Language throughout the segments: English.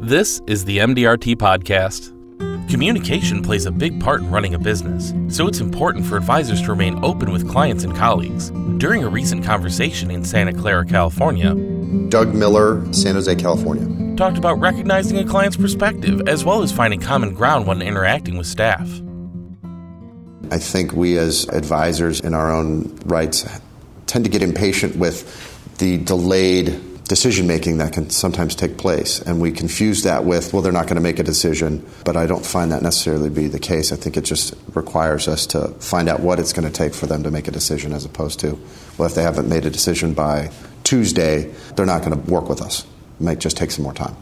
This is the MDRT Podcast. Communication plays a big part in running a business, so it's important for advisors to remain open with clients and colleagues. During a recent conversation in Santa Clara, California, Doug Miller, San Jose, California. talked about recognizing a client's perspective as well as finding common ground when interacting with staff. I think we as advisors in our own rights tend to get impatient with the delayed decision making that can sometimes take place. And we confuse that with, well, they're not going to make a decision. But I don't find that necessarily be the case. I think it just requires us to find out what it's going to take for them to make a decision as opposed to, well, if they haven't made a decision by Tuesday, they're not going to work with us. It might just take some more time.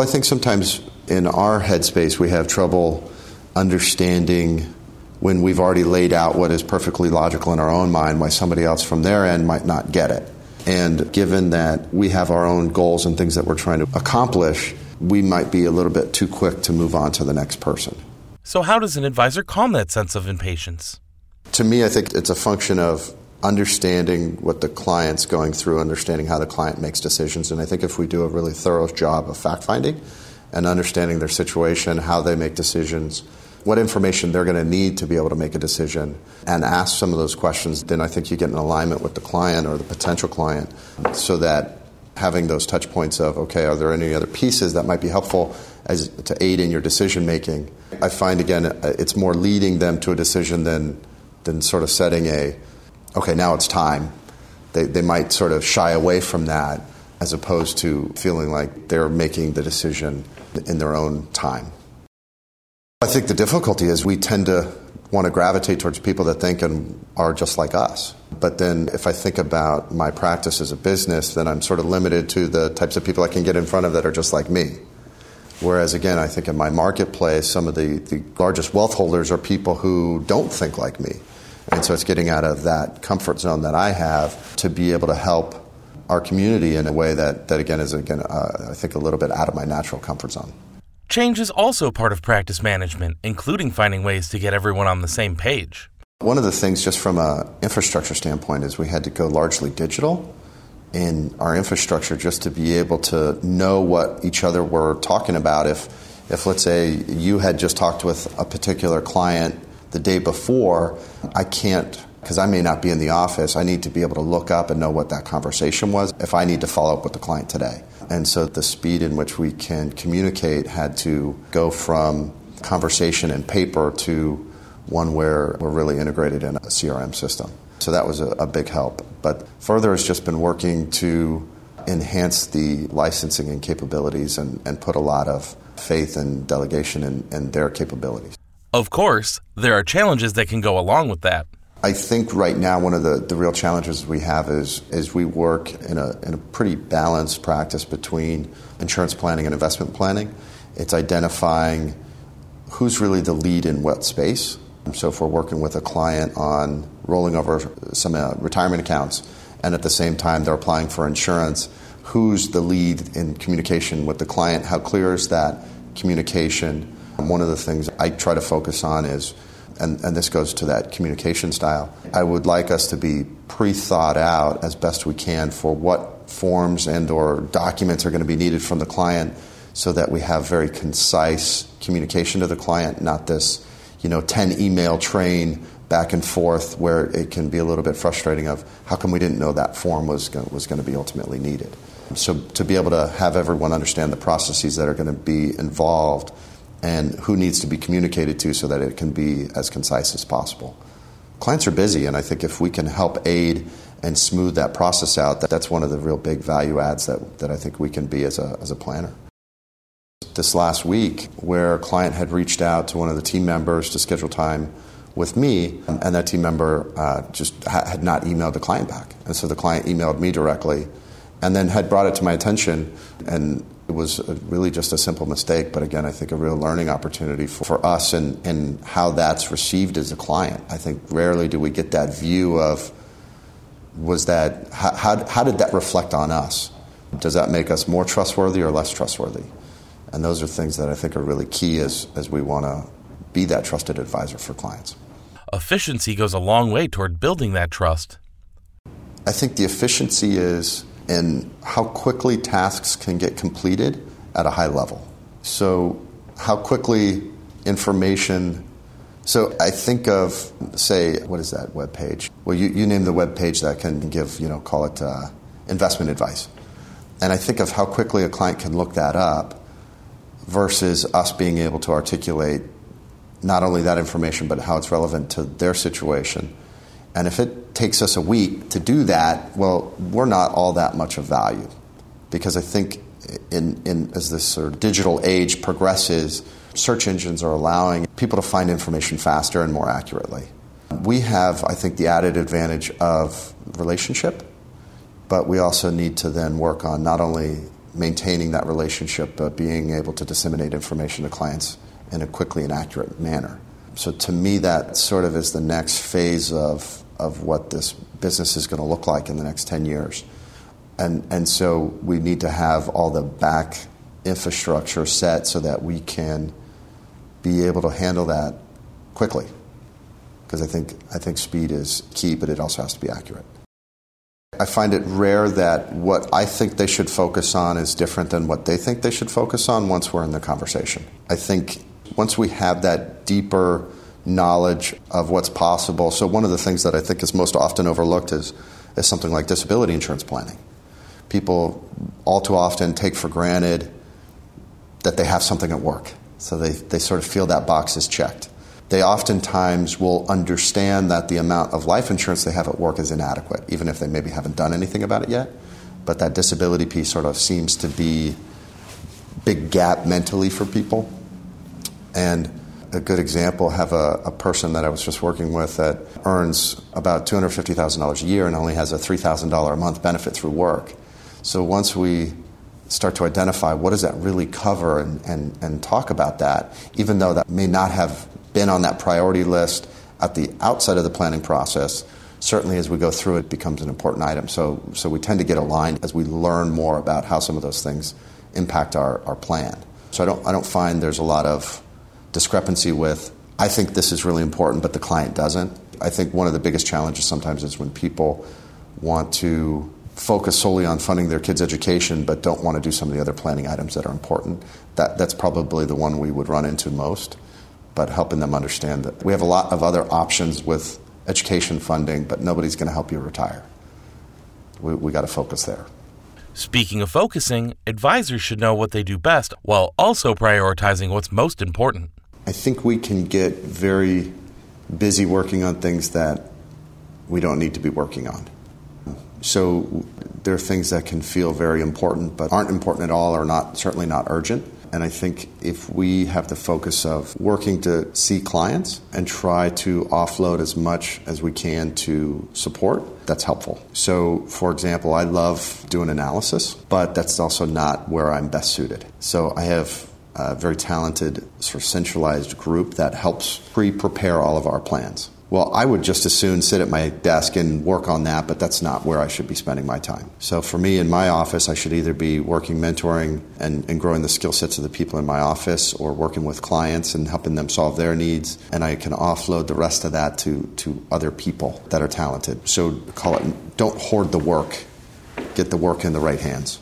I think sometimes in our headspace we have trouble understanding when we've already laid out what is perfectly logical in our own mind why somebody else from their end might not get it. And given that we have our own goals and things that we're trying to accomplish, we might be a little bit too quick to move on to the next person. So, how does an advisor calm that sense of impatience? To me, I think it's a function of understanding what the client's going through, understanding how the client makes decisions. And I think if we do a really thorough job of fact finding and understanding their situation, how they make decisions, what information they're going to need to be able to make a decision, and ask some of those questions, then I think you get in alignment with the client or the potential client so that having those touch points of, okay, are there any other pieces that might be helpful as, to aid in your decision making? I find, again, uh, it's more leading them to a decision than, than sort of setting a, okay, now it's time. They, they might sort of shy away from that as opposed to feeling like they're making the decision in their own time. I think the difficulty is we tend to want to gravitate towards people that think and are just like us. But then if I think about my practice as a business, then I'm sort of limited to the types of people I can get in front of that are just like me. Whereas again, I think in my marketplace, some of the, the largest wealth holders are people who don't think like me. And so it's getting out of that comfort zone that I have to be able to help our community in a way that, that again, is, again, uh, I think a little bit out of my natural comfort zone. Change is also part of practice management, including finding ways to get everyone on the same page. One of the things, just from an infrastructure standpoint, is we had to go largely digital in our infrastructure just to be able to know what each other were talking about. If, if let's say you had just talked with a particular client the day before, I can't, because I may not be in the office, I need to be able to look up and know what that conversation was if I need to follow up with the client today. And so the speed in which we can communicate had to go from conversation and paper to one where we're really integrated in a CRM system. So that was a, a big help. But further has just been working to enhance the licensing and capabilities and, and put a lot of faith and delegation in, in their capabilities. Of course, there are challenges that can go along with that. I think right now one of the, the real challenges we have is is we work in a, in a pretty balanced practice between insurance planning and investment planning. It's identifying who's really the lead in what space. So if we're working with a client on rolling over some uh, retirement accounts and at the same time they're applying for insurance, who's the lead in communication with the client? How clear is that communication? One of the things I try to focus on is and, and, this goes to that communication style. I would like us to be pre-thought out as best we can for what forms and or documents are going to be needed from the client so that we have very concise communication to the client, not this, you know, 10 email train back and forth where it can be a little bit frustrating of how come we didn't know that form was going, was going to be ultimately needed. So to be able to have everyone understand the processes that are going to be involved and who needs to be communicated to so that it can be as concise as possible. Clients are busy, and I think if we can help aid and smooth that process out, that, that's one of the real big value adds that, that I think we can be as a, as a planner. This last week, where a client had reached out to one of the team members to schedule time with me, and that team member uh, just ha- had not emailed the client back. And so the client emailed me directly and then had brought it to my attention and it was really just a simple mistake, but again, I think a real learning opportunity for, for us and, and how that's received as a client. I think rarely do we get that view of was that, how, how, how did that reflect on us? Does that make us more trustworthy or less trustworthy? And those are things that I think are really key as, as we want to be that trusted advisor for clients. Efficiency goes a long way toward building that trust. I think the efficiency is in how quickly tasks can get completed at a high level. So, how quickly information. So, I think of, say, what is that web page? Well, you, you name the web page that can give, you know, call it uh, investment advice. And I think of how quickly a client can look that up versus us being able to articulate not only that information, but how it's relevant to their situation. And if it takes us a week to do that, well, we're not all that much of value. Because I think in, in, as this sort of digital age progresses, search engines are allowing people to find information faster and more accurately. We have, I think, the added advantage of relationship, but we also need to then work on not only maintaining that relationship, but being able to disseminate information to clients in a quickly and accurate manner. So to me, that sort of is the next phase of, of what this business is going to look like in the next 10 years. And, and so we need to have all the back infrastructure set so that we can be able to handle that quickly. Because I think, I think speed is key, but it also has to be accurate. I find it rare that what I think they should focus on is different than what they think they should focus on once we're in the conversation. I think once we have that deeper knowledge of what's possible, so one of the things that I think is most often overlooked is, is something like disability insurance planning. People all too often take for granted that they have something at work, so they, they sort of feel that box is checked they oftentimes will understand that the amount of life insurance they have at work is inadequate, even if they maybe haven't done anything about it yet. But that disability piece sort of seems to be big gap mentally for people. And a good example, have a, a person that I was just working with that earns about $250,000 a year and only has a $3,000 a month benefit through work. So once we start to identify what does that really cover and, and, and talk about that, even though that may not have been on that priority list at the outset of the planning process, certainly as we go through it becomes an important item. So, so we tend to get aligned as we learn more about how some of those things impact our, our plan. So I don't, I don't find there's a lot of discrepancy with, I think this is really important, but the client doesn't. I think one of the biggest challenges sometimes is when people want to focus solely on funding their kids' education but don't want to do some of the other planning items that are important. That, that's probably the one we would run into most but helping them understand that we have a lot of other options with education funding, but nobody's going to help you retire. We, we got to focus there. Speaking of focusing, advisors should know what they do best while also prioritizing what's most important. I think we can get very busy working on things that we don't need to be working on. So there are things that can feel very important but aren't important at all or not certainly not urgent. And I think if we have the focus of working to see clients and try to offload as much as we can to support, that's helpful. So, for example, I love doing analysis, but that's also not where I'm best suited. So, I have a very talented, sort of centralized group that helps pre prepare all of our plans. Well, I would just as soon sit at my desk and work on that, but that's not where I should be spending my time. So for me in my office, I should either be working mentoring and, and growing the skill sets of the people in my office or working with clients and helping them solve their needs. And I can offload the rest of that to, to other people that are talented. So call it don't hoard the work, get the work in the right hands.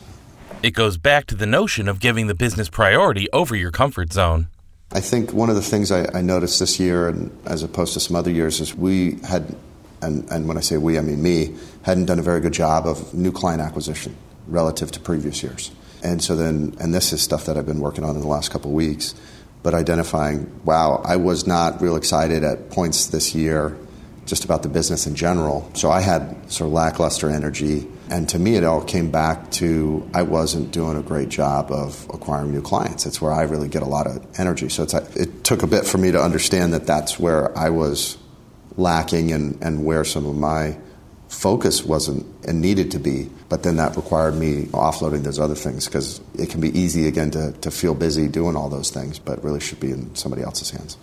It goes back to the notion of giving the business priority over your comfort zone. I think one of the things I, I, noticed this year, and as opposed to some other years, is we had, and, and when I say we, I mean me, hadn't done a very good job of new client acquisition relative to previous years. And so then, and this is stuff that I've been working on in the last couple of weeks, but identifying, wow, I was not real excited at points this year just about the business in general. So I had sort of lackluster energy. And to me, it all came back to I wasn't doing a great job of acquiring new clients. It's where I really get a lot of energy. So it took a bit for me to understand that that's where I was lacking and, and where some of my focus wasn't and needed to be. But then that required me offloading those other things because it can be easy again to, to feel busy doing all those things, but really should be in somebody else's hands.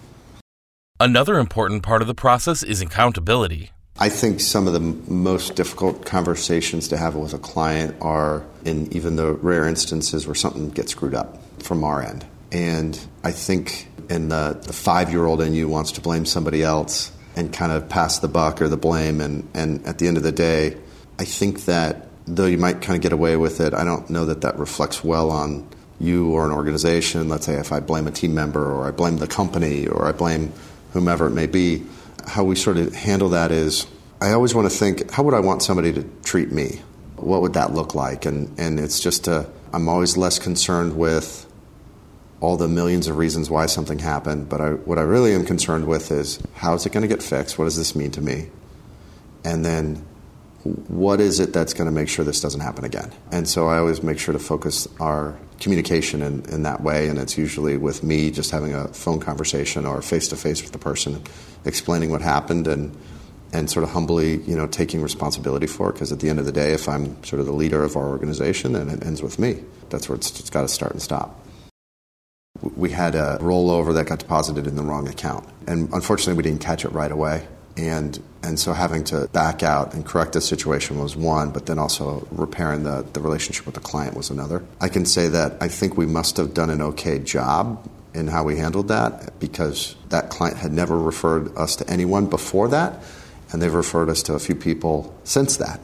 Another important part of the process is accountability. I think some of the most difficult conversations to have with a client are in even the rare instances where something gets screwed up from our end. And I think in the, the five year old in you wants to blame somebody else and kind of pass the buck or the blame. And, and at the end of the day, I think that though you might kind of get away with it, I don't know that that reflects well on you or an organization, let's say if I blame a team member or I blame the company or I blame whomever it may be, how we sort of handle that is I always want to think, how would I want somebody to treat me? What would that look like? And, and it's just, i I'm always less concerned with all the millions of reasons why something happened, but I, what I really am concerned with is how is it going to get fixed? What does this mean to me? And then what is it that's going to make sure this doesn't happen again? And so I always make sure to focus our communication in, in that way, and it's usually with me just having a phone conversation or face to face with the person, explaining what happened and and sort of humbly, you know, taking responsibility for it. Because at the end of the day, if I'm sort of the leader of our organization, then it ends with me. That's where it's, it's got to start and stop. We had a rollover that got deposited in the wrong account, and unfortunately, we didn't catch it right away and and so having to back out and correct the situation was one, but then also repairing the, the relationship with the client was another. I can say that I think we must have done an okay job in how we handled that because that client had never referred us to anyone before that, and they've referred us to a few people since that.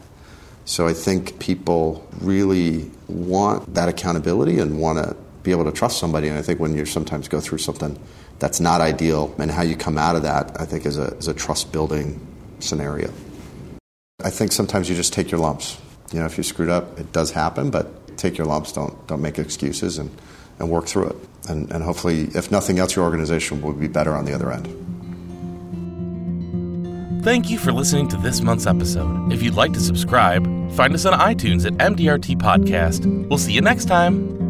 So I think people really want that accountability and want to be able to trust somebody. And I think when you sometimes go through something that's not ideal, and how you come out of that, I think, is a, is a trust building scenario. I think sometimes you just take your lumps. You know, if you screwed up, it does happen, but take your lumps, don't, don't make excuses, and, and work through it. And, and hopefully, if nothing else, your organization will be better on the other end. Thank you for listening to this month's episode. If you'd like to subscribe, find us on iTunes at MDRT Podcast. We'll see you next time.